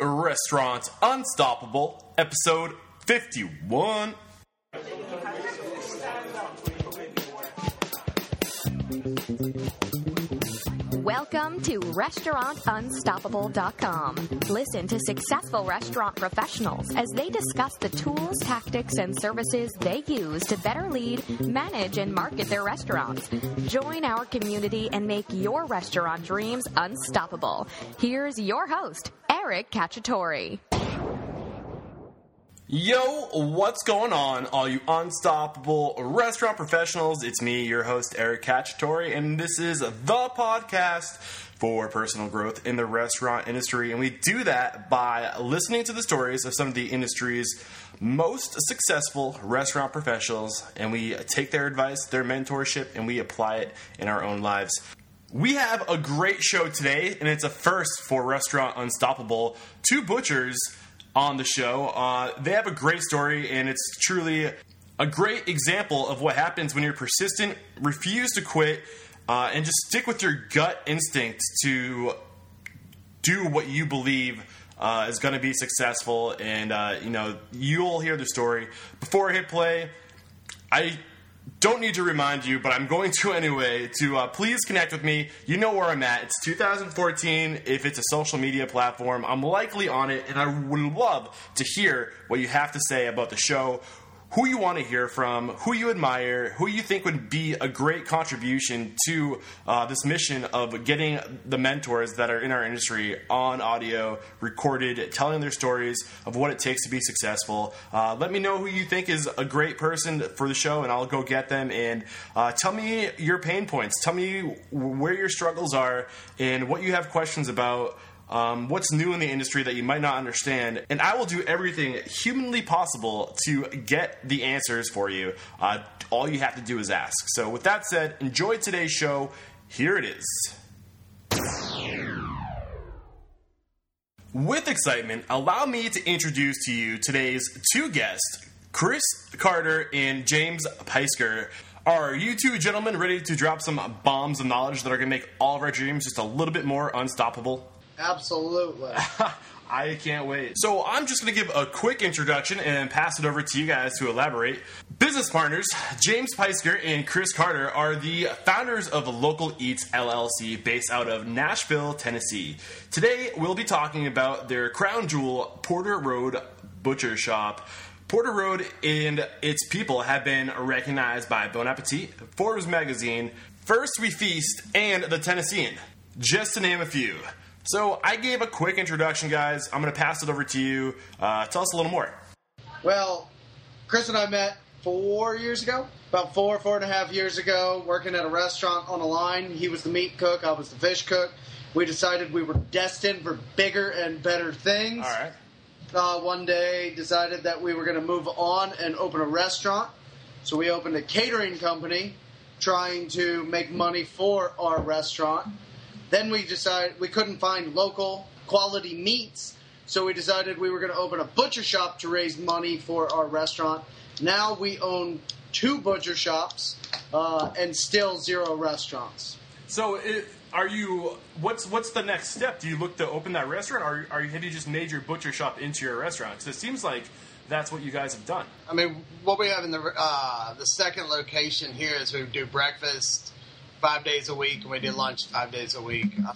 Restaurant Unstoppable, episode 51. Welcome to RestaurantUnstoppable.com. Listen to successful restaurant professionals as they discuss the tools, tactics, and services they use to better lead, manage, and market their restaurants. Join our community and make your restaurant dreams unstoppable. Here's your host, Eric Cacciatore. Yo, what's going on, all you unstoppable restaurant professionals? It's me, your host, Eric Cacciatore, and this is the podcast for personal growth in the restaurant industry. And we do that by listening to the stories of some of the industry's most successful restaurant professionals, and we take their advice, their mentorship, and we apply it in our own lives. We have a great show today, and it's a first for Restaurant Unstoppable. Two butchers on the show. Uh, they have a great story, and it's truly a great example of what happens when you're persistent, refuse to quit, uh, and just stick with your gut instinct to do what you believe uh, is going to be successful. And uh, you know, you'll hear the story before I hit play. I don't need to remind you, but I'm going to anyway, to uh, please connect with me. You know where I'm at. It's 2014. If it's a social media platform, I'm likely on it, and I would love to hear what you have to say about the show, who you want to hear from, who you admire, who you think would be a great contribution to uh, this mission of getting the mentors that are in our industry on audio, recorded, telling their stories of what it takes to be successful. Uh, let me know who you think is a great person for the show, and I'll go get them. And uh, tell me your pain points. Tell me where your struggles are and what you have questions about um, what's new in the industry that you might not understand, and I will do everything humanly possible to get the answers for you. Uh, all you have to do is ask. So, with that said, enjoy today's show. Here it is. With excitement, allow me to introduce to you today's two guests, Chris Carter and James Peisker. Are you two gentlemen ready to drop some bombs of knowledge that are going to make all of our dreams just a little bit more unstoppable? Absolutely. I can't wait. So, I'm just going to give a quick introduction and pass it over to you guys to elaborate. Business partners James Peisker and Chris Carter are the founders of Local Eats LLC based out of Nashville, Tennessee. Today, we'll be talking about their crown jewel, Porter Road Butcher Shop. Porter Road and its people have been recognized by Bon Appetit, Forbes Magazine, First We Feast, and The Tennessean, just to name a few. So I gave a quick introduction, guys. I'm going to pass it over to you. Uh, tell us a little more. Well, Chris and I met four years ago, about four, four and a half years ago, working at a restaurant on a line. He was the meat cook, I was the fish cook. We decided we were destined for bigger and better things. All right. Uh, one day, decided that we were going to move on and open a restaurant. So we opened a catering company, trying to make money for our restaurant. Then we decided we couldn't find local quality meats, so we decided we were going to open a butcher shop to raise money for our restaurant. Now we own two butcher shops uh, and still zero restaurants. So, it, are you? What's what's the next step? Do you look to open that restaurant, or are you, have you just made your butcher shop into your restaurant? Because it seems like that's what you guys have done. I mean, what we have in the uh, the second location here is we do breakfast five days a week, and we do lunch five days a week. Uh,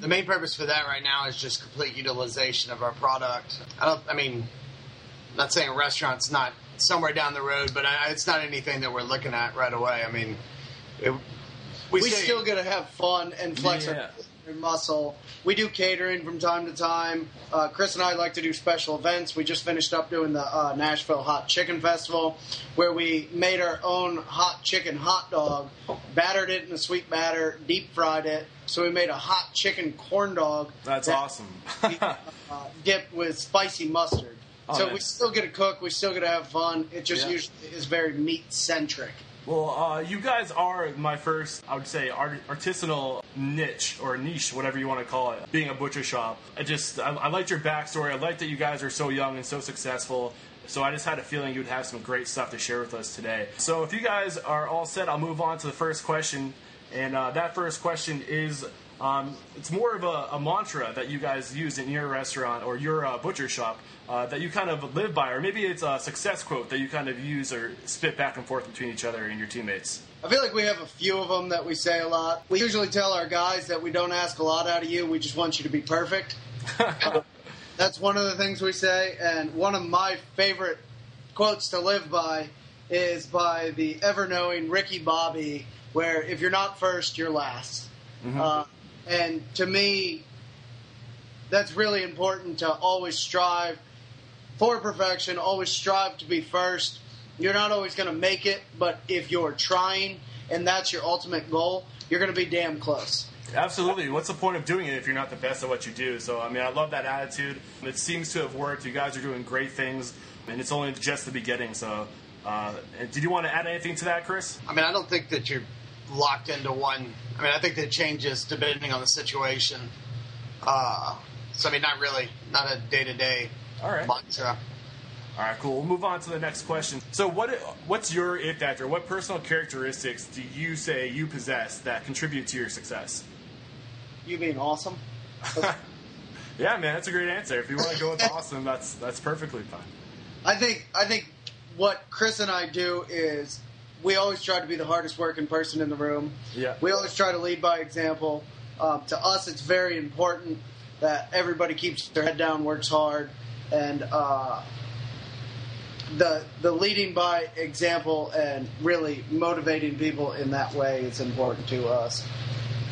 the main purpose for that right now is just complete utilization of our product. I don't. I mean, I'm not saying a restaurant's not somewhere down the road, but I, it's not anything that we're looking at right away. I mean, it, we, We say- still got to have fun and flex Yeah. Muscle. We do catering from time to time. Uh, Chris and I like to do special events. We just finished up doing the uh, Nashville Hot Chicken Festival, where we made our own hot chicken hot dog, battered it in a sweet batter, deep fried it. So we made a hot chicken corn dog. That's that awesome. we, uh, dipped with spicy mustard. Oh, so we still get to cook. We still get to have fun. It just Yeah. usually is very meat centric. Well, uh, you guys are my first, I would say, art- artisanal niche or niche, whatever you want to call it, being a butcher shop. I just, I, I liked your backstory. I like that you guys are so young and so successful. So I just had a feeling you'd have some great stuff to share with us today. So if you guys are all set, I'll move on to the first question. And uh, that first question is Um, it's more of a, a, mantra that you guys use in your restaurant or your uh, butcher shop uh, that you kind of live by, or maybe it's a success quote that you kind of use or spit back and forth between each other and your teammates. I feel like we have a few of them that we say a lot. We usually tell our guys that we don't ask a lot out of you. We just want you to be perfect. That's one of the things we say. And one of my favorite quotes to live by is by the ever knowing Ricky Bobby, where if you're not first, you're last. Mm-hmm. Uh, and to me, that's really important to always strive for perfection, always strive to be first. You're not always going to make it, but if you're trying and that's your ultimate goal, you're going to be damn close. Absolutely. What's the point of doing it if you're not the best at what you do? So, I mean, I love that attitude. It seems to have worked. You guys are doing great things, and it's only just the beginning. So, uh, did you want to add anything to that, Chris? I mean, I don't think that you're locked into one. I mean, I think that changes depending on the situation. Uh, so, I mean, not really, not a day to day mantra. All right, cool. We'll move on to the next question. So, what what's your it factor? What personal characteristics do you say you possess that contribute to your success? You being awesome. yeah, man, that's a great answer. If you want to go with awesome, that's that's perfectly fine. I think I think what Chris and I do is we always try to be the hardest working person in the room. Yeah. We always try to lead by example. Um, to us, it's very important that everybody keeps their head down, works hard, and uh, the the leading by example and really motivating people in that way is important to us.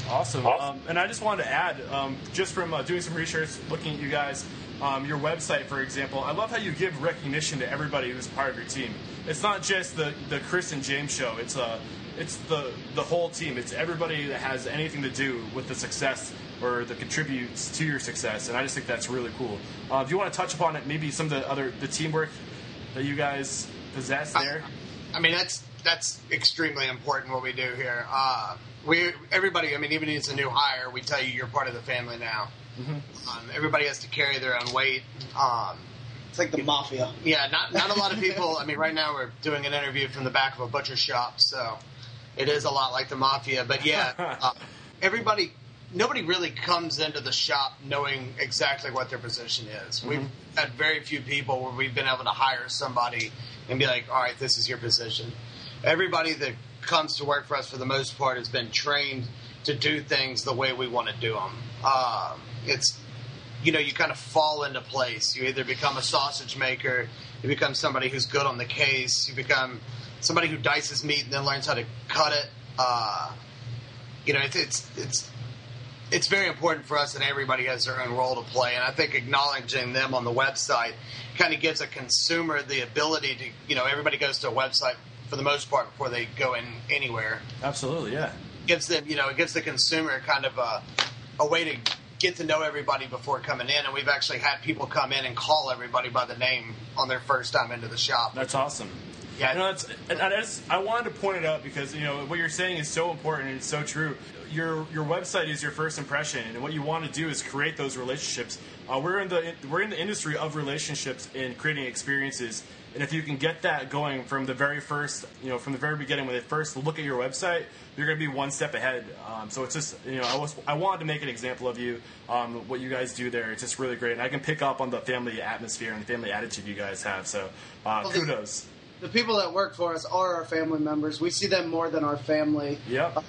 Awesome. Um, and I just wanted to add, um, just from uh, doing some research, looking at you guys, um, your website, for example, I love how you give recognition to everybody who's part of your team. It's not just the, the Chris and James show. It's a uh, it's the the whole team. It's everybody that has anything to do with the success or that contributes to your success. And I just think that's really cool. Uh, do you want to touch upon it? Maybe some of the other the teamwork that you guys possess there? I, I mean, that's that's extremely important what we do here. Uh, we everybody, I mean, even if it's a new hire, we tell you you're part of the family now. Mm-hmm. Um, everybody has to carry their own weight. Um, it's like the mafia. Yeah, not not a lot of people. I mean, right now we're doing an interview from the back of a butcher shop, so it is a lot like the mafia. But yeah, uh, everybody nobody really comes into the shop knowing exactly what their position is. Mm-hmm. We've had very few people where we've been able to hire somebody and be like, all right, this is your position. Everybody that comes to work for us for the most part has been trained to do things the way we want to do them. Uh, it's, you know, you kind of fall into place. You either become a sausage maker, you become somebody who's good on the case, you become somebody who dices meat and then learns how to cut it. Uh, you know, it's, it's, it's it's very important for us that everybody has their own role to play. And I think acknowledging them on the website kind of gives a consumer the ability to, you know, everybody goes to a website for the most part before they go in anywhere. Absolutely, yeah. Gives them, you know, it gives the consumer kind of a, a way to get to know everybody before coming in. And we've actually had people come in and call everybody by the name on their first time into the shop. That's awesome. Yeah, you know, I, just, I wanted to point it out because you know what you're saying is so important and it's so true your your website is your first impression, and what you want to do is create those relationships. Uh, we're in the we're in the industry of relationships and creating experiences, and if you can get that going from the very first, you know, from the very beginning when they first look at your website, you're going to be one step ahead. Um, so it's just you know, I was I wanted to make an example of you, um, what you guys do there. It's just really great, and I can pick up on the family atmosphere and the family attitude you guys have. So uh, well, kudos. The, the people that work for us are our family members. We see them more than our family. Yep. Uh,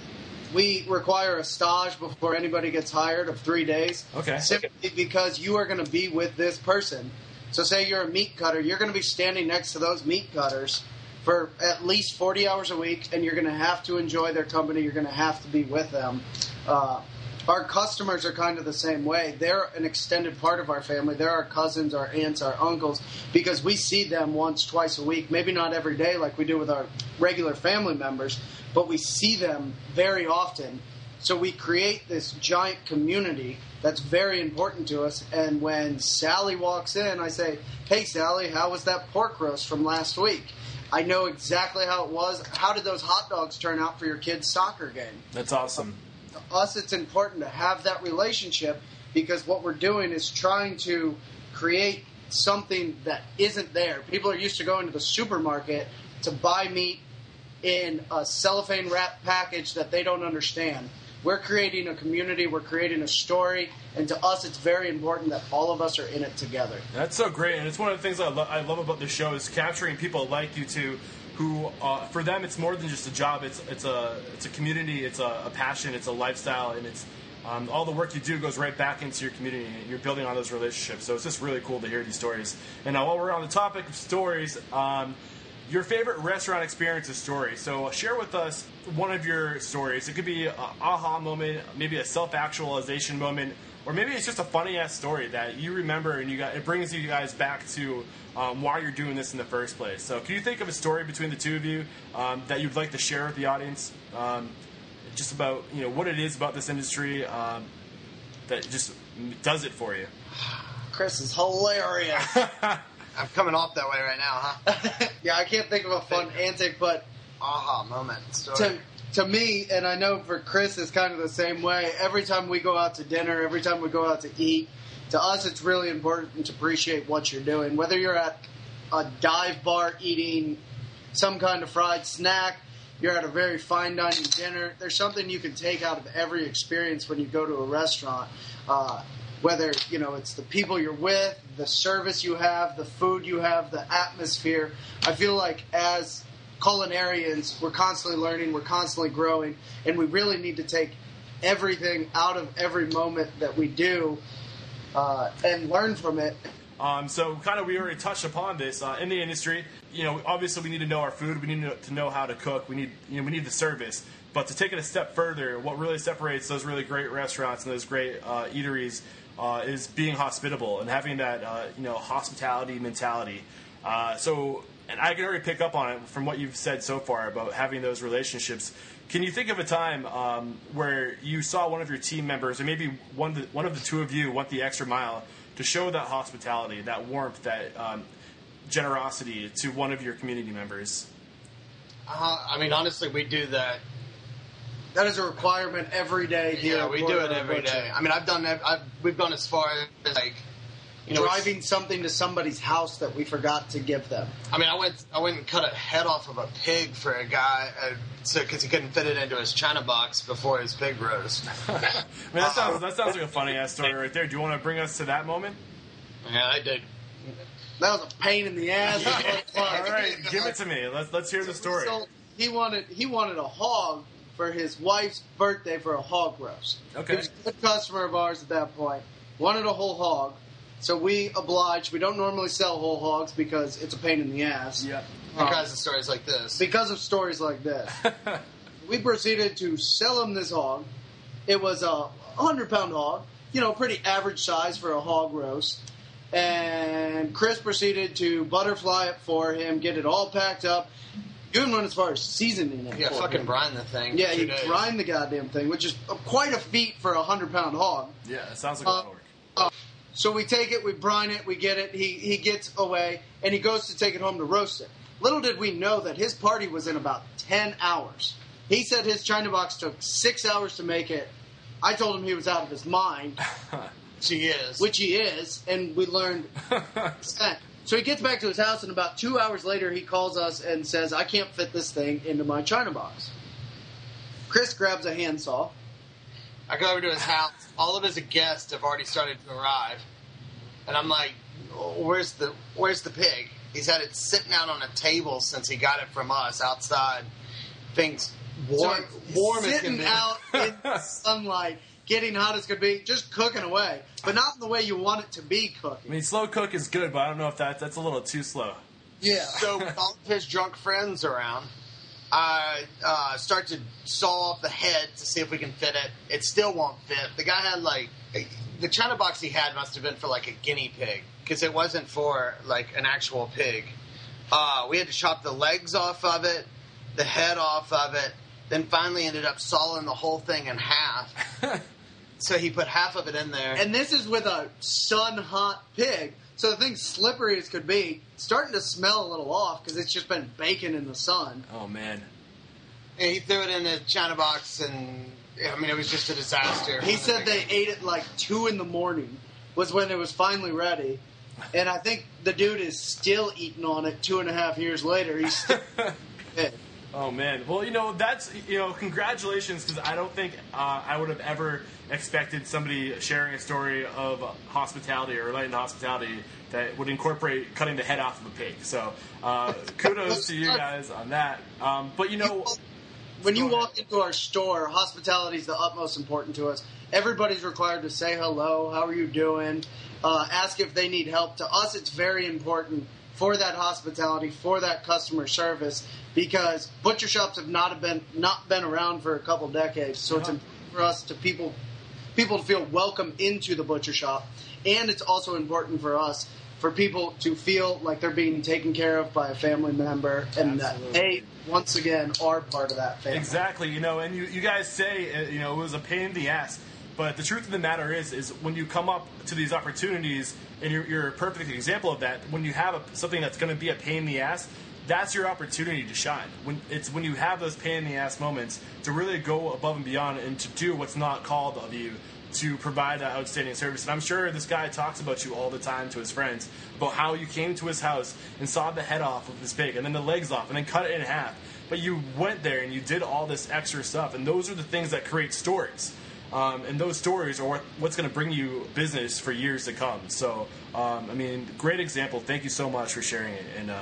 we require a stage before anybody gets hired of three days. Okay. Simply because you are going to be with this person. So, say you're a meat cutter, you're going to be standing next to those meat cutters for at least 40 hours a week, and you're going to have to enjoy their company. You're going to have to be with them. Uh, our customers are kind of the same way. They're an extended part of our family. They're our cousins, our aunts, our uncles, because we see them once, twice a week. Maybe not every day like we do with our regular family members, but we see them very often. So we create this giant community that's very important to us. And when Sally walks in, I say, Hey, Sally, how was that pork roast from last week? I know exactly how it was. How did those hot dogs turn out for your kid's soccer game? That's awesome. To us, it's important to have that relationship because what we're doing is trying to create something that isn't there. People are used to going to the supermarket to buy meat in a cellophane wrap package that they don't understand. We're creating a community, we're creating a story, and to us, it's very important that all of us are in it together. That's so great, and it's one of the things I, lo- I love about the show is capturing people like you two, who uh, for them it's more than just a job. It's it's a it's a community, it's a, a passion, it's a lifestyle, and it's um, all the work you do goes right back into your community. and You're building on those relationships, so it's just really cool to hear these stories. And now, while we're on the topic of stories. Um, your favorite restaurant experiences story. So share with us one of your stories. It could be an aha moment, maybe a self-actualization moment, or maybe it's just a funny ass story that you remember and you got it brings you guys back to um, why you're doing this in the first place. So can you think of a story between the two of you um, that you'd like to share with the audience? Um, just about you know what it is about this industry um, that just does it for you. Chris is hilarious. I'm coming off that way right now, huh? yeah, I can't think of a fun antic, but Aha moment story. to to me, and I know for Chris, it's kind of the same way. Every time we go out to dinner, every time we go out to eat, to us, it's really important to appreciate what you're doing. Whether you're at a dive bar eating some kind of fried snack, you're at a very fine dining dinner. There's something you can take out of every experience when you go to a restaurant. Uh, whether you know it's the people you're with, the service you have, the food you have, the atmosphere. I feel like as culinarians, we're constantly learning, we're constantly growing, and we really need to take everything out of every moment that we do uh, and learn from it. Um, so, kind of, we already touched upon this uh, in the industry. You know, obviously, we need to know our food. We need to know, how to cook. We need, you know, we need the service. But to take it a step further, what really separates those really great restaurants and those great uh, eateries uh, is being hospitable and having that, uh, you know, hospitality mentality. Uh, so, and I can already pick up on it from what you've said so far about having those relationships. Can you think of a time um, where you saw one of your team members, or maybe one of the, one of the two of you, went the extra mile to show that hospitality, that warmth, that um, generosity to one of your community members? Uh, I mean, honestly, we do that. That is a requirement every day here. Yeah, we do it every day. I mean, I've done that. I've, we've gone as far as like, you know, Driving something to somebody's house that we forgot to give them. I mean, I went I went and cut a head off of a pig for a guy uh, so because he couldn't fit it into his china box before his pig roast. I mean, that sounds that sounds like a funny ass story right there. Do you want to bring us to that moment? yeah, I did. That was a pain in the ass. All right, give it to me. Let's let's hear the story. So he wanted he wanted a hog for his wife's birthday for a hog roast. Okay. He was a good customer of ours at that point. Wanted a whole hog. So we obliged. We don't normally sell whole hogs because it's a pain in the ass. Yeah. Um, Because of stories like this. because of stories like this. we proceeded to sell him this hog. It was a 100 pound hog, you know, pretty average size for a hog roast. And Chris proceeded to butterfly it for him, get it all packed up. You even went as far as seasoning it. Yeah, for fucking him. brine the thing. Yeah, Two he days. brined the goddamn thing, which is quite a feat for a 100 pound hog. Yeah, it sounds like a lot of work. So we take it, we brine it, we get it. He he gets away, and he goes to take it home to roast it. Little did we know that his party was in about ten hours. He said his china box took six hours to make it. I told him he was out of his mind, She is. which he is, and we learned. So he gets back to his house, and about two hours later, he calls us and says, "I can't fit this thing into my china box." Chris grabs a handsaw. I go over to his house. All of his guests have already started to arrive, and I'm like, "Where's the Where's the pig?" He's had it sitting out on a table since he got it from us outside. Things warm, So warm sitting be. out in the sunlight, getting hot as could be, just cooking away, but not in the way you want it to be cooking. I mean, slow cook is good, but I don't know if that that's a little too slow. Yeah. So with all of his drunk friends around, I uh, start to saw off the head to see if we can fit it. It still won't fit. The guy had like the china box he had must have been for like a guinea pig because it wasn't for like an actual pig. Uh, we had to chop the legs off of it, the head off of it. Then finally ended up sawing the whole thing in half. so he put half of it in there. and this is with a sun hot pig, so the thing's slippery as could be, starting to smell a little off because it's just been baking in the sun. Oh man. And he threw it in the china box, and I mean, it was just a disaster. He said they ate it like two in the morning was when it was finally ready. And I think the dude is still eating on it two and a half years later. He's still pig. Oh man, well you know that's you know congratulations because I don't think uh, I would have ever expected somebody sharing a story of hospitality or relating to hospitality that would incorporate cutting the head off of a pig. So uh, kudos to you guys on that. Um, but you know, when you walk into our store, hospitality is the utmost important to us. Everybody's required to say hello, how are you doing, uh, ask if they need help. To us, it's very important for that hospitality, for that customer service, because butcher shops have not been not been around for a couple decades. So it's Uh-huh. important for us to people people to feel welcome into the butcher shop, and it's also important for us for people to feel like they're being taken care of by a family member, and that they once again are part of that family. Exactly, you know, and you, you guys say uh, you know it was a pain in the ass, but the truth of the matter is, is when you come up to these opportunities, and you're, you're a perfect example of that. When you have a, something that's going to be a pain in the ass, that's your opportunity to shine. When it's when you have those pain in the ass moments to really go above and beyond and to do what's not called of you to provide that outstanding service. And I'm sure this guy talks about you all the time to his friends about how you came to his house and saw the head off of this pig and then the legs off and then cut it in half. But you went there and you did all this extra stuff, and those are the things that create stories. Um, and those stories are what, what's going to bring you business for years to come. So, um, I mean, great example. Thank you so much for sharing it. And uh,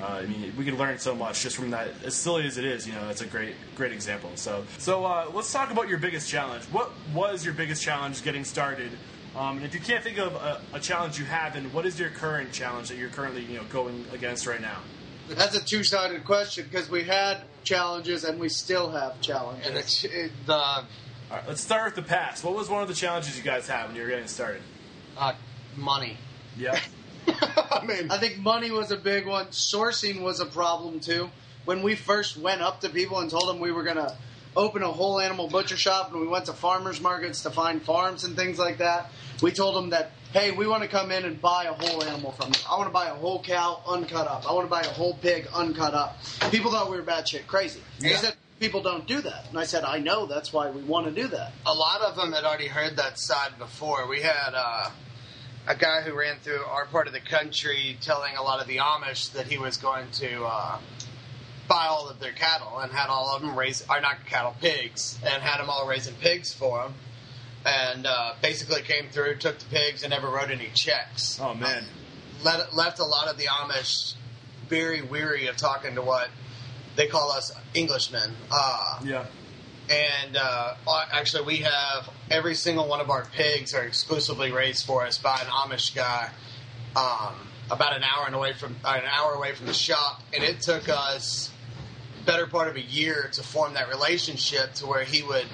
uh, I mean, we can learn so much just from that. As silly as it is, you know, that's a great, great example. So, so uh, let's talk about your biggest challenge. What was your biggest challenge getting started? Um, and if you can't think of a, a challenge you have, then what is your current challenge that you're currently, you know, going against right now? That's a two-sided question because we had challenges and we still have challenges. And it's, it, the All right, let's start with the past. What was one of the challenges you guys had when you were getting started? uh, money. Yeah. I mean, I think money was a big one. Sourcing was a problem too. When we first went up to people and told them we were going to open a whole animal butcher shop and we went to farmers markets to find farms and things like that, we told them that, hey, we want to come in and buy a whole animal from you. I want to buy a whole cow uncut up. I want to buy a whole pig uncut up. People thought we were bad shit crazy. They said, people don't do that. And I said, I know, that's why we want to do that. a lot of them had already heard that side before. We had uh, a guy who ran through our part of the country telling a lot of the Amish that he was going to uh, buy all of their cattle and had all of them raise, or not cattle, pigs, and had them all raising pigs for him. And uh, basically came through, took the pigs, and never wrote any checks. Oh man. Let, left a lot of the Amish very weary of talking to what they call us Englishmen. Uh, Yeah. and uh, actually, we have every single one of our pigs are exclusively raised for us by an Amish guy, um, about an hour and away from uh, an hour away from the shop, and it took us better part of a year to form that relationship to where he would,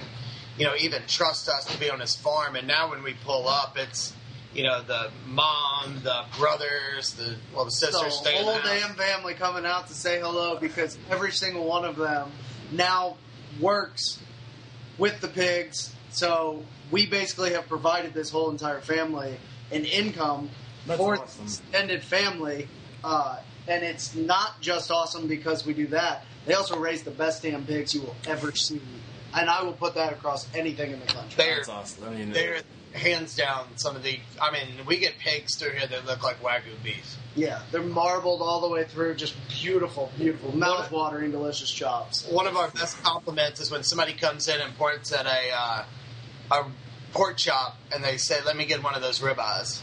you know, even trust us to be on his farm. And now when we pull up, it's you know the mom, the brothers, the well the the sisters stay in whole the damn family coming out to say hello because every single one of them now works with the pigs. So we basically have provided this whole entire family an income That's for awesome. extended family. Uh, and it's not just awesome because we do that. They also raise the best damn pigs you will ever see. And I will put that across anything in the country. They're That's awesome. I mean, they're hands down some of the. I mean, we get pigs through here that look like wagyu beef. Yeah, they're marbled all the way through. Just beautiful, beautiful, mouth-watering, delicious chops. One of our best compliments is when somebody comes in and points at a uh, a pork chop and they say, "Let me get one of those ribeyes."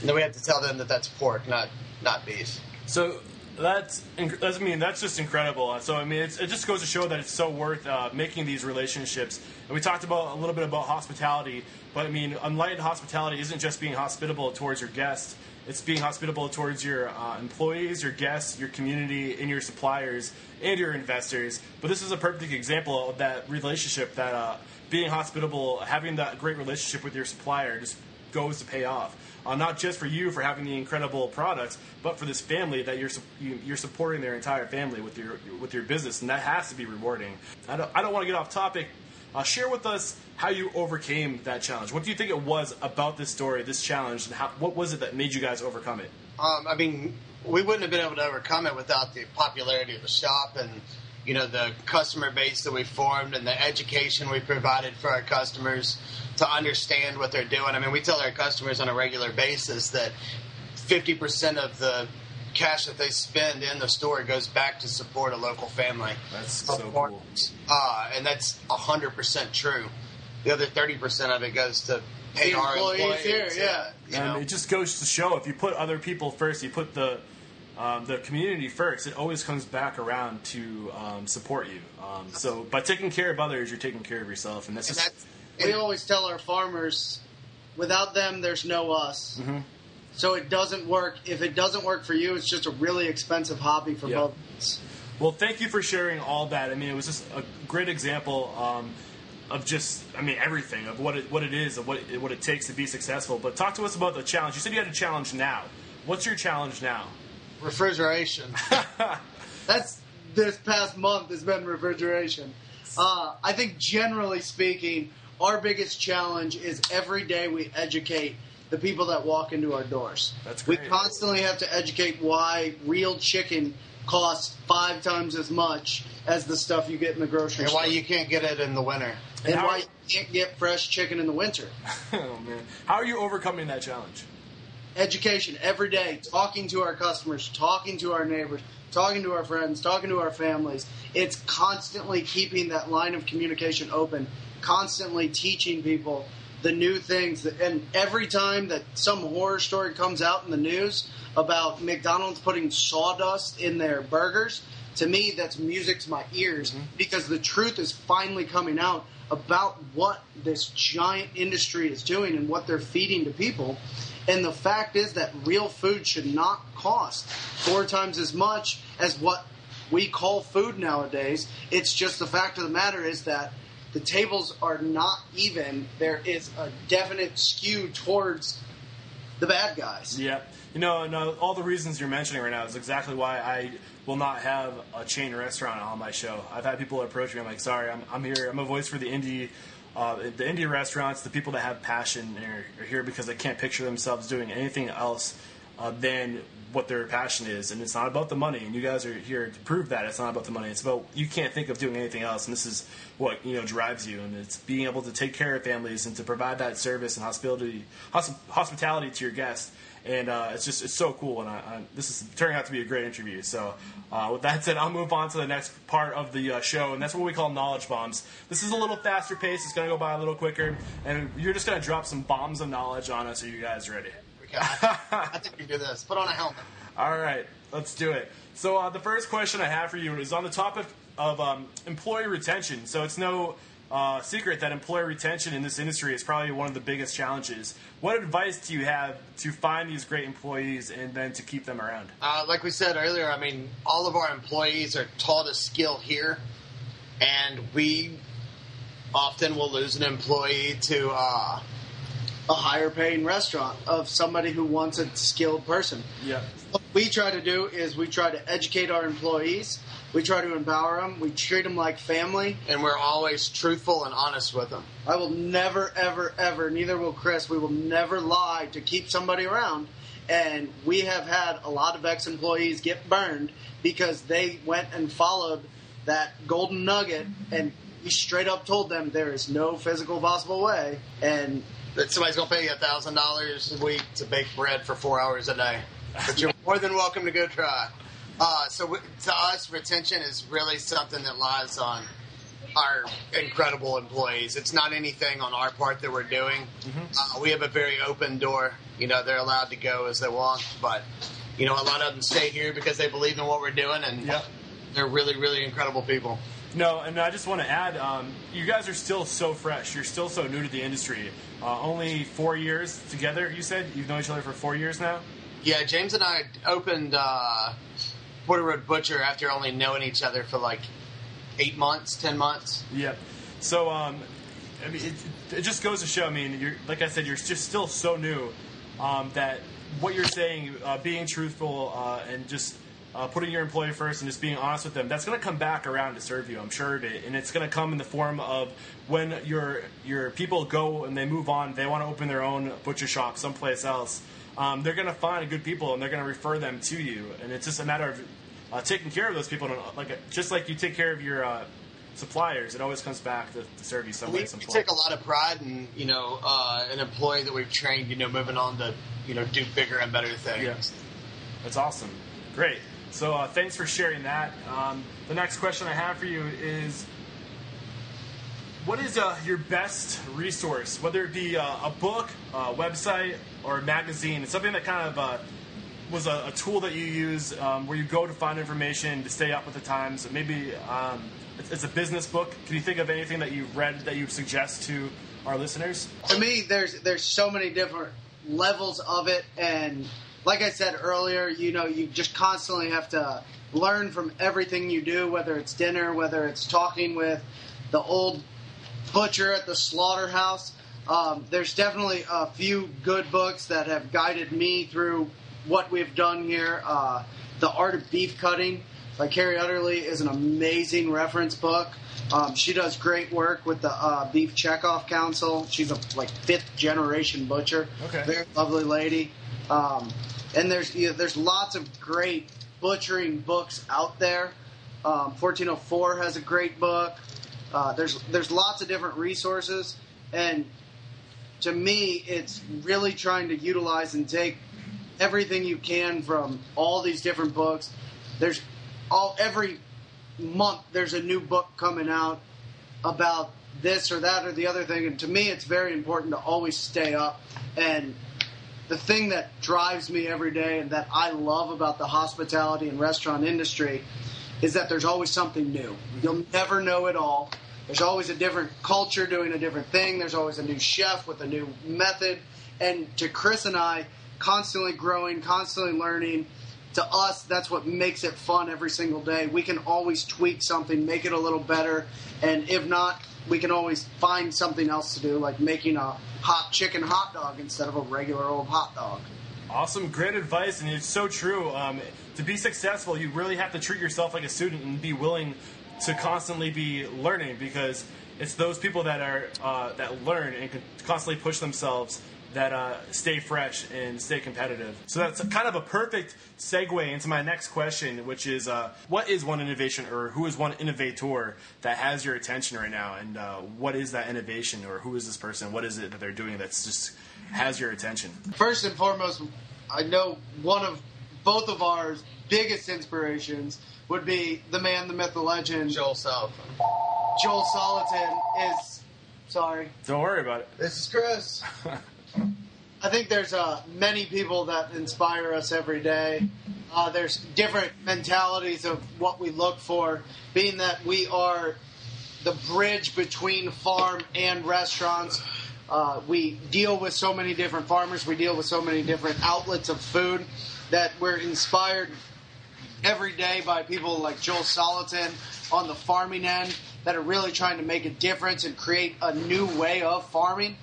And then we have to tell them that that's pork, not not beef. So that's, that's I mean that's just incredible. So I mean it just goes to show that it's so worth uh, making these relationships. And we talked about a little bit about hospitality, but I mean enlightened hospitality isn't just being hospitable towards your guests. It's being hospitable towards your uh, employees, your guests, your community, and your suppliers and your investors. But this is a perfect example of that relationship. That uh, being hospitable, having that great relationship with your supplier, just goes to pay off. Uh, not just for you for having the incredible products, but for this family that you're su- you, you're supporting their entire family with your with your business, and that has to be rewarding. I don't I don't want to get off topic. Uh, share with us how you overcame that challenge. What do you think it was about this story, this challenge, and how, what was it that made you guys overcome it? Um, I mean, we wouldn't have been able to overcome it without the popularity of the shop and you know the customer base that we formed and the education we provided for our customers to understand what they're doing. I mean, we tell our customers on a regular basis that 50% of the cash that they spend in the store goes back to support a local family. That's so cool. Uh, and that's 100% true. The other 30% of it goes to pay The our employees employees. here, yeah. You and know? it just goes to show if you put other people first, you put the um, the community first, it always comes back around to um, support you. Um, so by taking care of others, you're taking care of yourself, and that's and just that's, We always tell our farmers, without them, there's no us. So it doesn't work. If it doesn't work for you, it's just a really expensive hobby for Yeah. both of us. Well, thank you for sharing all that. I mean, it was just a great example um, of just, I mean, everything of what it what it is, of what it, what it takes to be successful. But talk to us about the challenge. You said you had a challenge now. What's your challenge now? Refrigeration. That's this past month has been refrigeration. Uh, I think generally speaking, our biggest challenge is every day we educate the people that walk into our doors. That's great. We constantly have to educate why real chicken costs five times as much as the stuff you get in the grocery and store. why you can't get it in the winter. and how- why you can't get fresh chicken in the winter. oh man, how are you overcoming that challenge? Education every day, talking to our customers, talking to our neighbors, talking to our friends, talking to our families. It's constantly keeping that line of communication open, constantly teaching people the new things. That, and every time that some horror story comes out in the news about McDonald's putting sawdust in their burgers, to me, that's music to my ears mm-hmm. because the truth is finally coming out about what this giant industry is doing and what they're feeding to people. And the fact is that real food should not cost four times as much as what we call food nowadays. It's just the fact of the matter is that the tables are not even. There is a definite skew towards the bad guys. Yeah, you know, no, all the reasons you're mentioning right now is exactly why I will not have a chain restaurant on my show. I've had people approach me. I'm like, sorry, I'm, I'm here. I'm a voice for the indie, uh, the indie restaurants, the people that have passion are, are here because they can't picture themselves doing anything else uh, than what their passion is. And it's not about the money. And you guys are here to prove that it's not about the money. It's about you can't think of doing anything else. And this is what you know drives you. And it's being able to take care of families and to provide that service and hospitality, hosp- hospitality to your guests and uh, it's just it's so cool. And I, I, this is turning out to be a great interview. So, uh, with that said, I'll move on to the next part of the uh, show, and that's what we call knowledge bombs. This is a little faster pace. It's going to go by a little quicker, and you're just going to drop some bombs of knowledge on us. Are you guys ready? I think we do this. Put on a helmet. All right, let's do it. So, uh, the first question I have for you is on the topic of um, employee retention. So, it's no uh, secret that employee retention in this industry is probably one of the biggest challenges. What advice do you have to find these great employees and then to keep them around? Uh, like we said earlier, I mean, all of our employees are taught a skill here, and we often will lose an employee to uh, A higher paying restaurant of somebody who wants a skilled person. Yeah. What we try to do is we try to educate our employees. We try to empower them. We treat them like family. and we're always truthful and honest with them. I will never, ever, ever, neither will Chris, we will never lie to keep somebody around. And we have had a lot of ex employees get burned because they went and followed that golden nugget and we straight up told them there is no physical possible way. And That somebody's going to pay you a thousand dollars a week to bake bread for four hours a day, but you're more than welcome to go try. Uh, so w- to us, retention is really something that lies on our incredible employees. It's not anything on our part that we're doing. Uh, we have a very open door. You know, they're allowed to go as they want, but you know, a lot of them stay here because they believe in what we're doing, and Yep. they're really, really incredible people. No, and I just want to add, um, you guys are still so fresh. You're still so new to the industry. Uh, only four years together, you said? You've known each other for four years now? Yeah, James and I opened uh, Porter Road Butcher after only knowing each other for like eight months, ten months. Yep. So, um, I mean, it, it just goes to show. I mean, you're like I said, you're just still so new um, that what you're saying, uh, being truthful, uh, and just uh, putting your employee first and just being honest with them, that's going to come back around to serve you. I'm sure of it, and it's going to come in the form of when your your people go and they move on, they want to open their own butcher shop someplace else. Um, they're going to find good people and they're going to refer them to you, and it's just a matter of uh, taking care of those people. And, like just like you take care of your uh, suppliers, it always comes back to, to serve you some We, way, we some take a lot of pride in you know uh, an employee that we've trained. You know, moving on to you know do bigger and better things. Yeah. That's awesome. Great. So uh, thanks for sharing that. Um, the next question I have for you is what is uh, your best resource, whether it be uh, a book, a website, or a magazine? It's something that kind of uh, was a, a, tool that you use um, where you go to find information to stay up with the times. Maybe um, it's, it's, a business book. Can you think of anything that you've read that you suggest to our listeners? To me, there's there's so many different levels of it, and like I said earlier, you know, you just constantly have to learn from everything you do, whether it's dinner, whether it's talking with the old butcher at the slaughterhouse. Um, there's definitely a few good books that have guided me through what we've done here. Uh, the Art of Beef Cutting by Kari Underly is an amazing reference book. Um, she does great work with the uh, Beef Checkoff Council. She's a like fifth generation butcher. Okay. Very lovely lady. Um, and there's you know, there's lots of great butchering books out there. Um, 1404 has a great book. Uh, there's there's lots of different resources, and to me, it's really trying to utilize and take everything you can from all these different books. There's all every month there's a new book coming out about this or that or the other thing, and to me, it's very important to always stay up and the thing that drives me every day and that I love about the hospitality and restaurant industry is that there's always something new. You'll never know it all. There's always a different culture doing a different thing. There's always a new chef with a new method. And to Chris and I, constantly growing, constantly learning, to us, that's what makes it fun every single day. We can always tweak something, make it a little better. And if not, we can always find something else to do, like making a hot chicken hot dog instead of a regular old hot dog. Awesome, great advice, and it's so true. Um, to be successful, you really have to treat yourself like a student and be willing to constantly be learning because it's those people that are uh, that learn and constantly push themselves that uh, stay fresh and stay competitive. So that's kind of a perfect segue into my next question, which is uh, what is one innovation or who is one innovator that has your attention right now? And uh, what is that innovation or who is this person? What is it that they're doing that's just has your attention? First and foremost, I know one of both of our biggest inspirations would be the man, the myth, the legend. Joel Salatin. Joel Salatin is. Sorry. Don't worry about it. This is Chris. I think there's uh, many people that inspire us every day. Uh, there's different mentalities of what we look for, being that we are the bridge between farm and restaurants. Uh, we deal with so many different farmers, we deal with so many different outlets of food that we're inspired every day by people like Joel Salatin on the farming end that are really trying to make a difference and create a new way of farming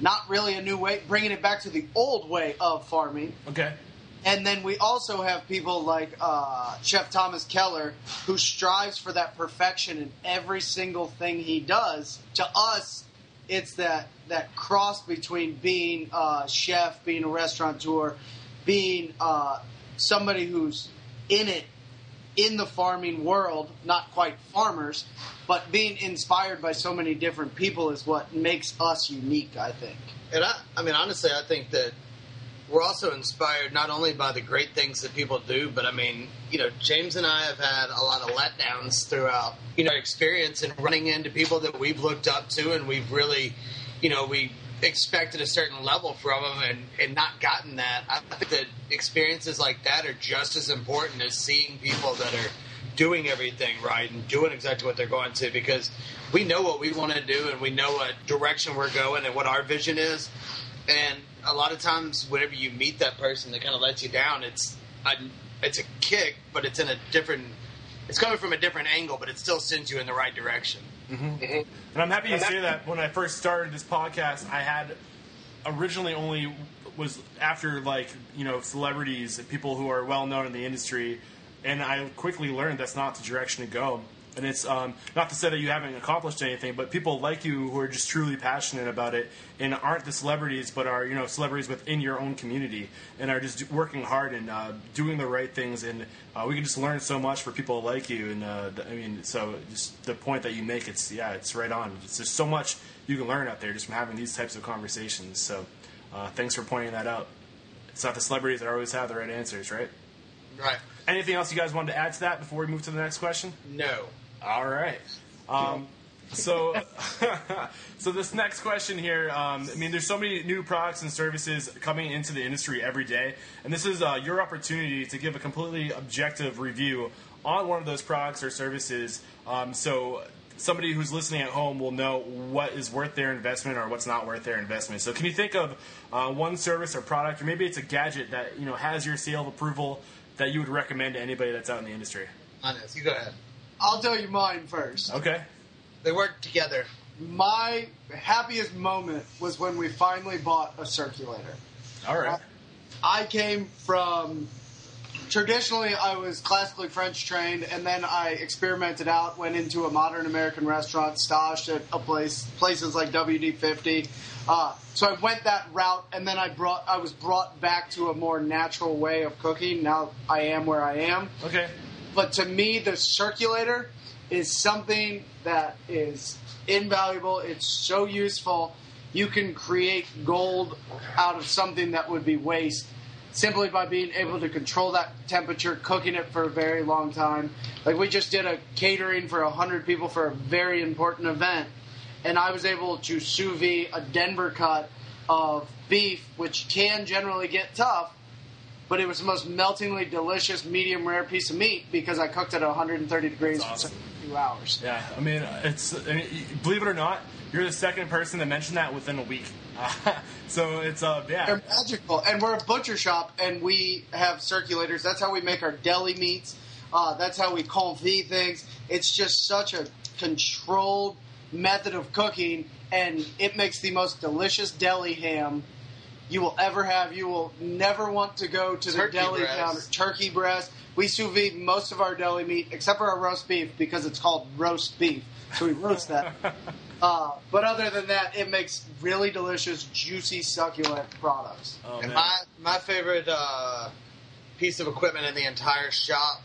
not really a new way, bringing it back to the old way of farming. Okay. And then we also have people like uh, Chef Thomas Keller, who strives for that perfection in every single thing he does. To us, it's that that cross between being a chef, being a restaurateur, being uh, somebody who's in it in the farming world, not quite farmers, but being inspired by so many different people is what makes us unique, I think. And I, I mean, honestly, I think that we're also inspired not only by the great things that people do, but I mean, you know, James and I have had a lot of letdowns throughout, you know, experience and running into people that we've looked up to and we've really, you know, we expected a certain level from them and, and not gotten that. I think that experiences like that are just as important as seeing people that are doing everything right and doing exactly what they're going to because we know what we want to do and we know what direction we're going and what our vision is. And a lot of times, whenever you meet that person that kind of lets you down, it's a, it's a kick, but it's in a different. It's coming from a different angle, but it still sends you in the right direction. Mm-hmm. Mm-hmm. And I'm happy to say that when I first started this podcast, I had originally only was after like you know celebrities, and people who are well known in the industry and I quickly learned that's not the direction to go. And it's um, not to say that you haven't accomplished anything, but people like you who are just truly passionate about it and aren't the celebrities, but are you know celebrities within your own community and are just working hard and uh, doing the right things. And uh, we can just learn so much for people like you. And uh, I mean, so just the point that you make, it's yeah, it's right on. It's just so much you can learn out there just from having these types of conversations. So uh, thanks for pointing that out. It's not the celebrities that always have the right answers, right? Right. Anything else you guys wanted to add to that before we move to the next question? No. All right. Um, so, so this next question here. Um, I mean, there's so many new products and services coming into the industry every day, and this is uh, your opportunity to give a completely objective review on one of those products or services. Um, so. Somebody who's listening at home will know what is worth their investment or what's not worth their investment. So, can you think of uh, one service or product, or maybe it's a gadget that you know has your seal of approval that you would recommend to anybody that's out in the industry? Honest, you go ahead. I'll tell you mine first. Okay. They work together. My happiest moment was when we finally bought a circulator. All right. I came from traditionally I was classically French trained, and then I experimented out, went into a modern American restaurant, stashed at a place places like WD fifty. Uh, so I went that route, and then I brought I was brought back to a more natural way of cooking. Now I am where I am. Okay. But to me, the circulator is something that is invaluable. It's so useful. You can create gold out of something that would be waste simply by being able to control that temperature, cooking it for a very long time. Like we just did a catering for 100 people for a very important event, and I was able to sous vide a Denver cut of beef, which can generally get tough, but it was the most meltingly delicious medium rare piece of meat because I cooked it at 130 degrees awesome. for two hours. Yeah, I mean, it's I mean, believe it or not, you're the second person to mention that within a week. so it's uh yeah. They're magical, and we're a butcher shop, and we have circulators. That's how we make our deli meats. Uh, that's how we confit things. It's just such a controlled method of cooking, and it makes the most delicious deli ham you will ever have. You will never want to go to the Turkey deli breast. counter. Turkey breast. We sous vide most of our deli meat, except for our roast beef, because it's called roast beef. So we roast that. uh, but other than that, it makes really delicious, juicy, succulent products. Oh, And man. my my favorite uh, piece of equipment in the entire shop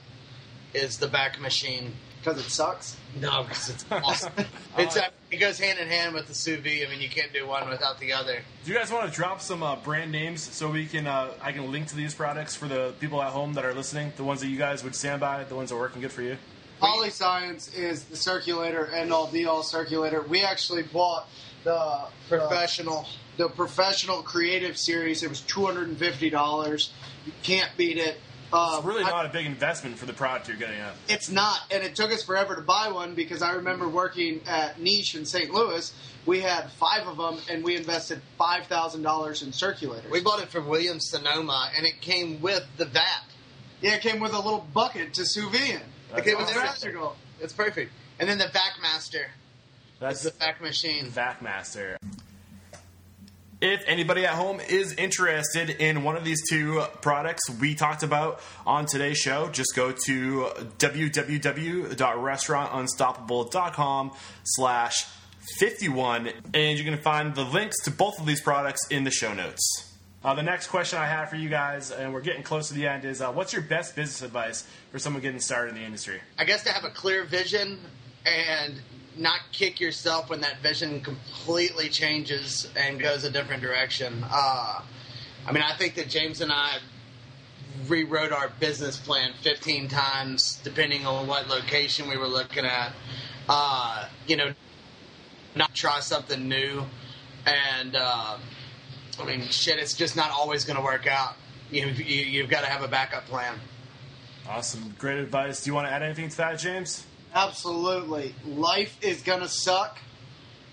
is the vac machine. Because it sucks. No, because it's awesome. it's uh, it goes hand in hand with the sous vide. I mean, you can't do one without the other. Do you guys want to drop some uh, brand names so we can uh, I can link to these products for the people at home that are listening, the ones that you guys would stand by, the ones that are working good for you? Polyscience is the circulator, end all be all circulator. We actually bought the Professional. the professional creative series. It was two hundred and fifty dollars. You can't beat it. Uh, It's really not a big investment for the product you're getting at. It's not, and it took us forever to buy one because I remember working at Niche in St. Louis. We had five of them, and we invested five thousand dollars in circulators. We bought it from Williams Sonoma, and it came with the vat. yeah, it came with a little bucket to sous vide in. That's It was awesome. Magical. It's perfect. And then the VacMaster. That's That's the vac machine. VacMaster. If anybody at home is interested in one of these two products we talked about on today's show, just go to www.restaurantunstoppable.com slash 51 and you can find the links to both of these products in the show notes. Uh, the next question I have for you guys, and we're getting close to the end, is uh, what's your best business advice for someone getting started in the industry? I guess to have a clear vision and not kick yourself when that vision completely changes and goes a different direction. Uh, I mean, I think that James and I rewrote our business plan 15 times, depending on what location we were looking at. Uh, you know, not try something new. And, uh, I mean, shit, it's just not always going to work out. You, you, you've got to have a backup plan. Awesome. Great advice. Do you want to add anything to that, James? Absolutely. Life is going to suck,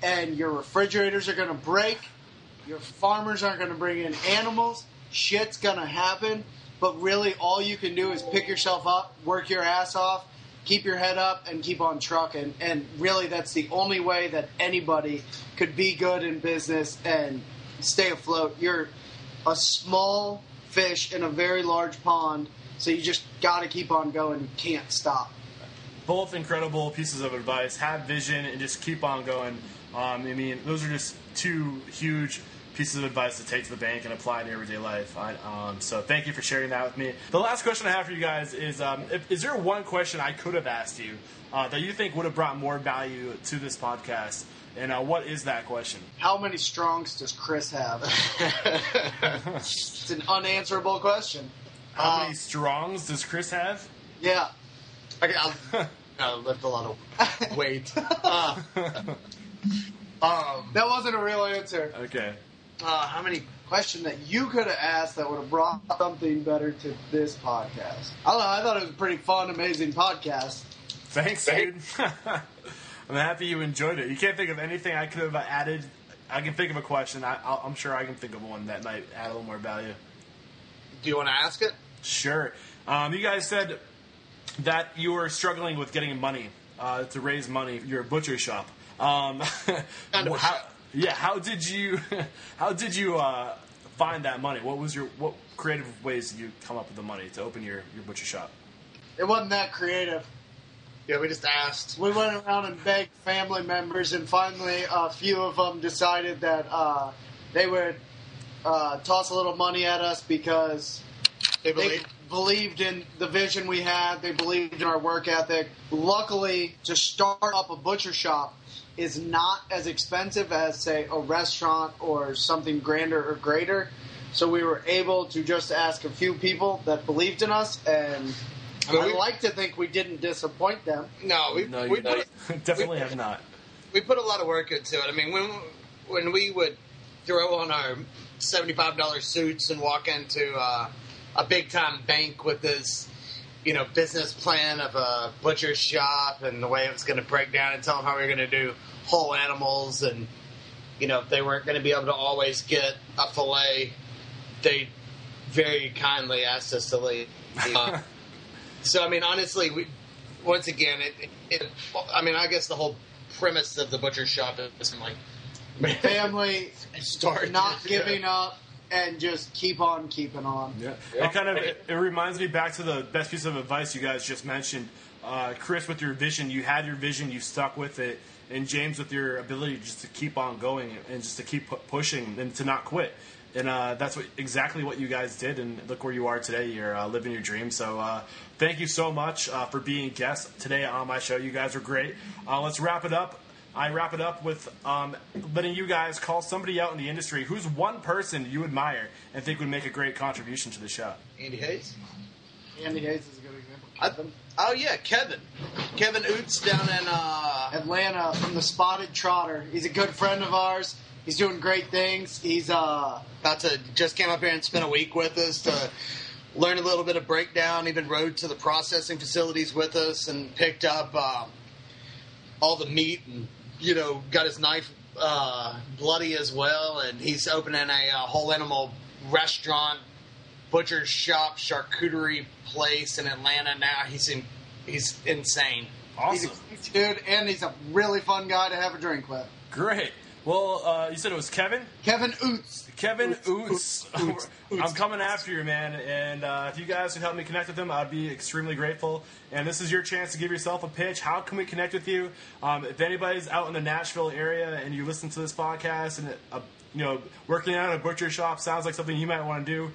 and your refrigerators are going to break. Your farmers aren't going to bring in animals. Shit's going to happen. But really, all you can do is pick yourself up, work your ass off, keep your head up, and keep on trucking. And really, that's the only way that anybody could be good in business and stay afloat. You're a small fish in a very large pond, so you just got to keep on going. You can't stop. Both incredible pieces of advice. Have vision and just keep on going. Um, I mean, those are just two huge pieces of advice to take to the bank and apply to everyday life. I, um, so thank you for sharing that with me. The last question I have for you guys is: um, if, Is there one question I could have asked you uh, that you think would have brought more value to this podcast? And uh, what is that question? How many strongs does Chris have? it's an unanswerable question. How Uh, many strongs does Chris have? Yeah. Okay, I'll, I'll lift a lot of weight. Uh, um, That wasn't a real answer. Okay. uh, how many? Question that you could have asked that would have brought something better to this podcast. I don't know. I thought it was a pretty fun, amazing podcast. Thanks, dude. I'm happy you enjoyed it. You can't think of anything I could have added. I can think of a question. I, I'll, I'm sure I can think of one that might add a little more value. Do you want to ask it? Sure. Um, you guys said that you were struggling with getting money uh, to raise money for your butcher shop. Um, a how, shop. yeah. How did you? How did you uh, find that money? What was your what creative ways did you come up with the money to open your, your butcher shop? It wasn't that creative. Yeah, we just asked. We went around and begged family members, and finally, a few of them decided that uh, they would uh, toss a little money at us because They they believe. Believed in the vision we had. They believed in our work ethic. Luckily, to start up a butcher shop is not as expensive as, say, a restaurant or something grander or greater. So we were able to just ask a few people that believed in us, and I mean, I we- like to think we didn't disappoint them. No, we No, we put, definitely have not. we put a lot of work into it. I mean, when when we would throw on our seventy five dollar suits and walk into uh, a big time bank with this, you know, business plan of a butcher shop and the way it was going to break down and tell them how we were going to do whole animals and you know if they weren't going to be able to always get a fillet, they very kindly asked us to leave. Uh, so I mean, honestly, we once again, it, it. I mean, I guess the whole premise of the butcher shop is like Family start not giving up and just keep on keeping on. Yeah. It kind of it, it reminds me back to the best piece of advice you guys just mentioned. Uh, Chris, with your vision, you had your vision, you stuck with it, and James, with your ability just to keep on going and just to keep pu- pushing and to not quit. And uh, that's what exactly what you guys did, and look where you are today. You're uh, living your dream. So uh, thank you so much uh, for being guests today on my show. You guys were great. Uh, let's wrap it up. I wrap it up with um, letting you guys call somebody out in the industry who's one person you admire and think would make a great contribution to the show. Andy Hayes. Andy Hayes is a good example. I- oh yeah, Kevin. Kevin Ouzts down in uh, Atlanta from the Spotted Trotter. He's a good friend of ours. He's doing great things. He's uh about to just came up here and spent a week with us to learn a little bit of breakdown. Even rode to the processing facilities with us and picked up um, all the meat and you know got his knife uh, bloody as well. And he's opening a uh, whole animal restaurant, butcher shop, charcuterie place in Atlanta now. He's in, he's insane. Awesome. he's a dude, and he's a really fun guy to have a drink with. Great. Well, uh, you said it was Kevin? Kevin Ouzts. Kevin Ouzts. I'm coming after you, man. And uh, if you guys could help me connect with him, I'd be extremely grateful. And this is your chance to give yourself a pitch. How can we connect with you? Um, if anybody's out in the Nashville area and you listen to this podcast and uh, you know working out at a butcher shop sounds like something you might want to do,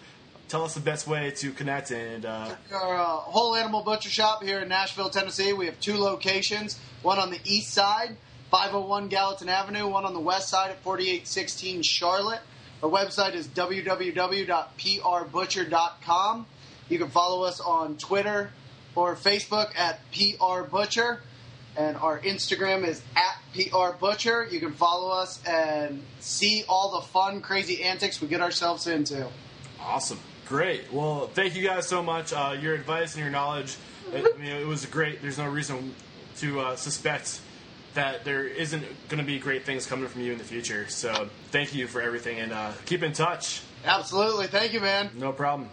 tell us the best way to connect. And uh, Our uh, whole animal butcher shop here in Nashville, Tennessee. We have two locations. One on the east side, 501 Gallatin Avenue. One on the west side at 4816 Charlotte. Our website is www.prbutcher.com. You can follow us on Twitter or Facebook at prbutcher. And our Instagram is at prbutcher. You can follow us and see all the fun, crazy antics we get ourselves into. Awesome. Great. Well, thank you guys so much. Uh, your advice and your knowledge, it, I mean, it was great. There's no reason to uh, suspect that there isn't going to be great things coming from you in the future. So thank you for everything and uh, keep in touch. Absolutely. Thank you, man. No problem.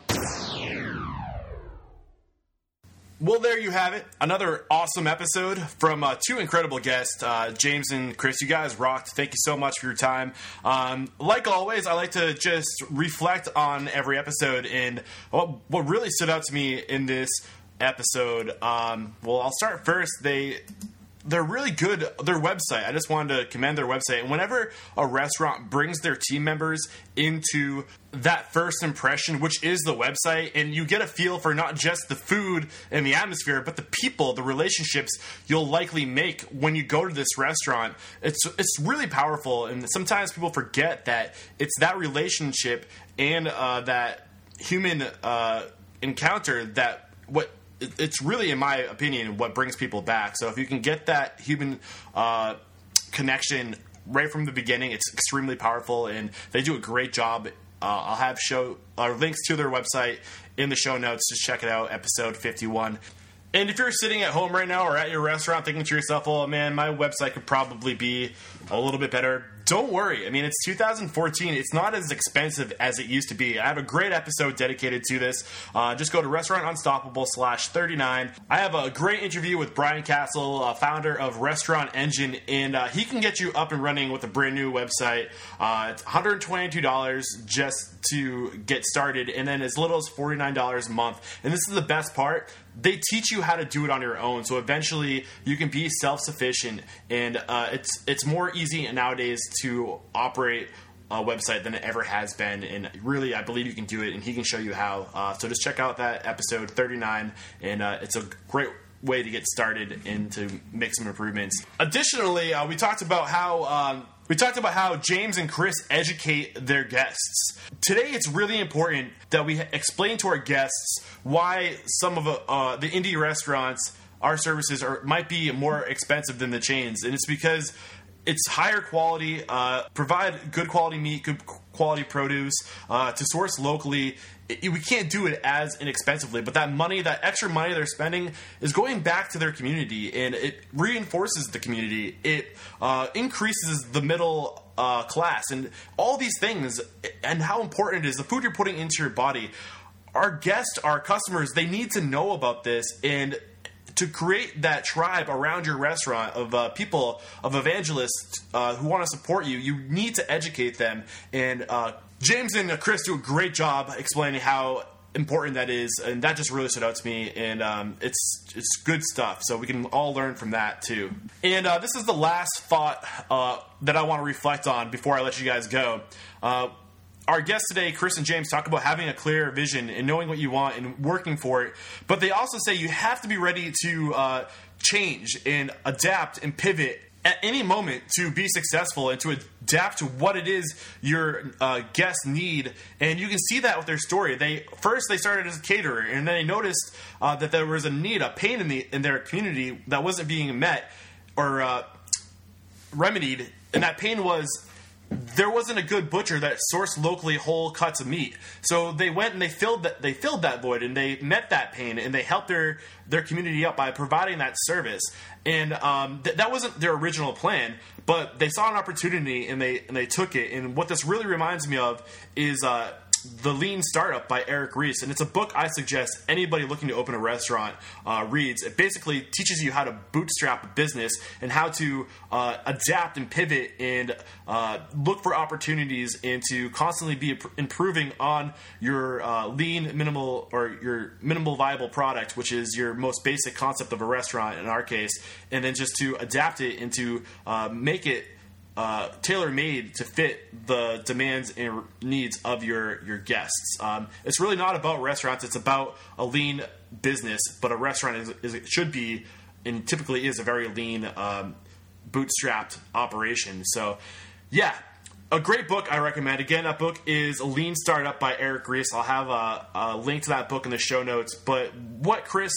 Well, there you have it. Another awesome episode from uh, two incredible guests, uh, James and Chris. You guys rocked. Thank you so much for your time. Um, like always, I like to just reflect on every episode. And what, what really stood out to me in this episode, um, well, I'll start first. They they're really good. Their website, I just wanted to commend their website. And whenever a restaurant brings their team members into that first impression, which is the website, and you get a feel for not just the food and the atmosphere, but the people, the relationships you'll likely make when you go to this restaurant, it's it's really powerful. And sometimes people forget that it's that relationship and uh, that human. Uh, encounter that what it's really, in my opinion, what brings people back. So if you can get that human uh, connection right from the beginning, it's extremely powerful, and they do a great job. Uh, I'll have show uh, links to their website in the show notes. Just check it out, episode fifty-one. And if you're sitting at home right now or at your restaurant thinking to yourself, "Oh man, my website could probably be a little bit better," don't worry. I mean, it's 2014. It's not as expensive as it used to be. I have a great episode dedicated to this. Uh, just go to Restaurant Unstoppable slash 39. I have a great interview with Brian Casel, uh, founder of Restaurant Engine, and uh, he can get you up and running with a brand new website. Uh, it's $122 just to get started, and then as little as $49 a month. And this is the best part they teach you how to do it on your own. So eventually, you can be self sufficient, and uh, it's it's more easy nowadays to operate a website than it ever has been. And really, I believe you can do it, and he can show you how. Uh, so just check out that episode 39, and uh, it's a great way to get started and to make some improvements. Additionally, uh, we talked about how. Um, we talked about how James and Chris educate their guests. Today, it's really important that we explain to our guests why some of uh, the indie restaurants, our services, are might be more expensive than the chains, and it's because it's higher quality, uh, provide good quality meat, good quality produce uh, to source locally. We can't do it as inexpensively, but that money, that extra money they're spending, is going back to their community, and it reinforces the community. It uh, increases the middle uh, class, and all these things, and how important it is the food you're putting into your body. Our guests, our customers, they need to know about this, and to create that tribe around your restaurant of uh, people of evangelists uh, who want to support you, you need to educate them. And uh, James and Chris do a great job explaining how important that is, and that just really stood out to me. And um, it's it's good stuff. So we can all learn from that too. And uh, this is the last thought uh, that I want to reflect on before I let you guys go uh, our guests today, Chris and James, talk about having a clear vision and knowing what you want and working for it. But they also say you have to be ready to uh, change and adapt and pivot at any moment to be successful and to adapt to what it is your uh, guests need. And you can see that with their story. They first they started as a caterer, and then they noticed uh, that there was a need, a pain in the in their community that wasn't being met or uh, remedied, and that pain was there wasn't a good butcher that sourced locally whole cuts of meat. So they went and they filled that they filled that void and they met that pain and they helped their their community up by providing that service. And um, th- that wasn't their original plan, but they saw an opportunity and they and they took it. And what this really reminds me of is. Uh, the Lean Startup by Eric Ries, and it's a book I suggest anybody looking to open a restaurant uh, reads. It basically teaches you how to bootstrap a business and how to uh, adapt and pivot and uh, look for opportunities and to constantly be improving on your uh, lean minimal or your minimal viable product, which is your most basic concept of a restaurant in our case, and then just to adapt it and to uh, make it uh, tailor made to fit the demands and needs of your your guests. Um, it's really not about restaurants; it's about a lean business. But a restaurant is, is it should be and typically is a very lean, um, bootstrapped operation. So, yeah. A great book I recommend. Again, that book is Lean Startup by Eric Ries. I'll have a, a link to that book in the show notes. But what Chris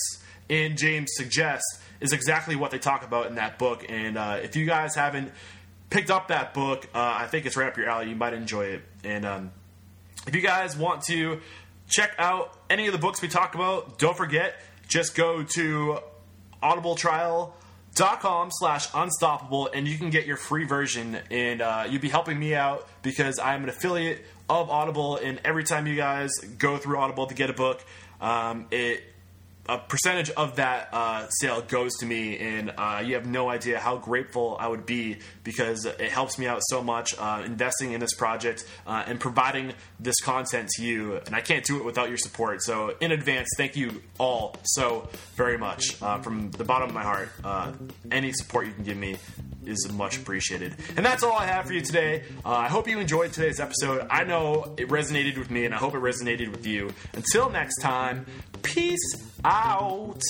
and James suggests is exactly what they talk about in that book. And uh, if you guys haven't picked up that book. Uh, I think it's right up your alley. You might enjoy it. And um, if you guys want to check out any of the books we talk about, don't forget, just go to audibletrial.com slash unstoppable and you can get your free version and uh, you'll be helping me out because i'm an affiliate of audible and every time you guys go through audible to get a book um, it a percentage of that uh, sale goes to me, and uh, you have no idea how grateful I would be because it helps me out so much uh, investing in this project uh, and providing this content to you. And I can't do it without your support. So, in advance, thank you all so very much uh, from the bottom of my heart. Uh, any support you can give me is much appreciated. And that's all I have for you today. Uh, I hope you enjoyed today's episode. I know it resonated with me, and I hope it resonated with you. Until next time, peace out.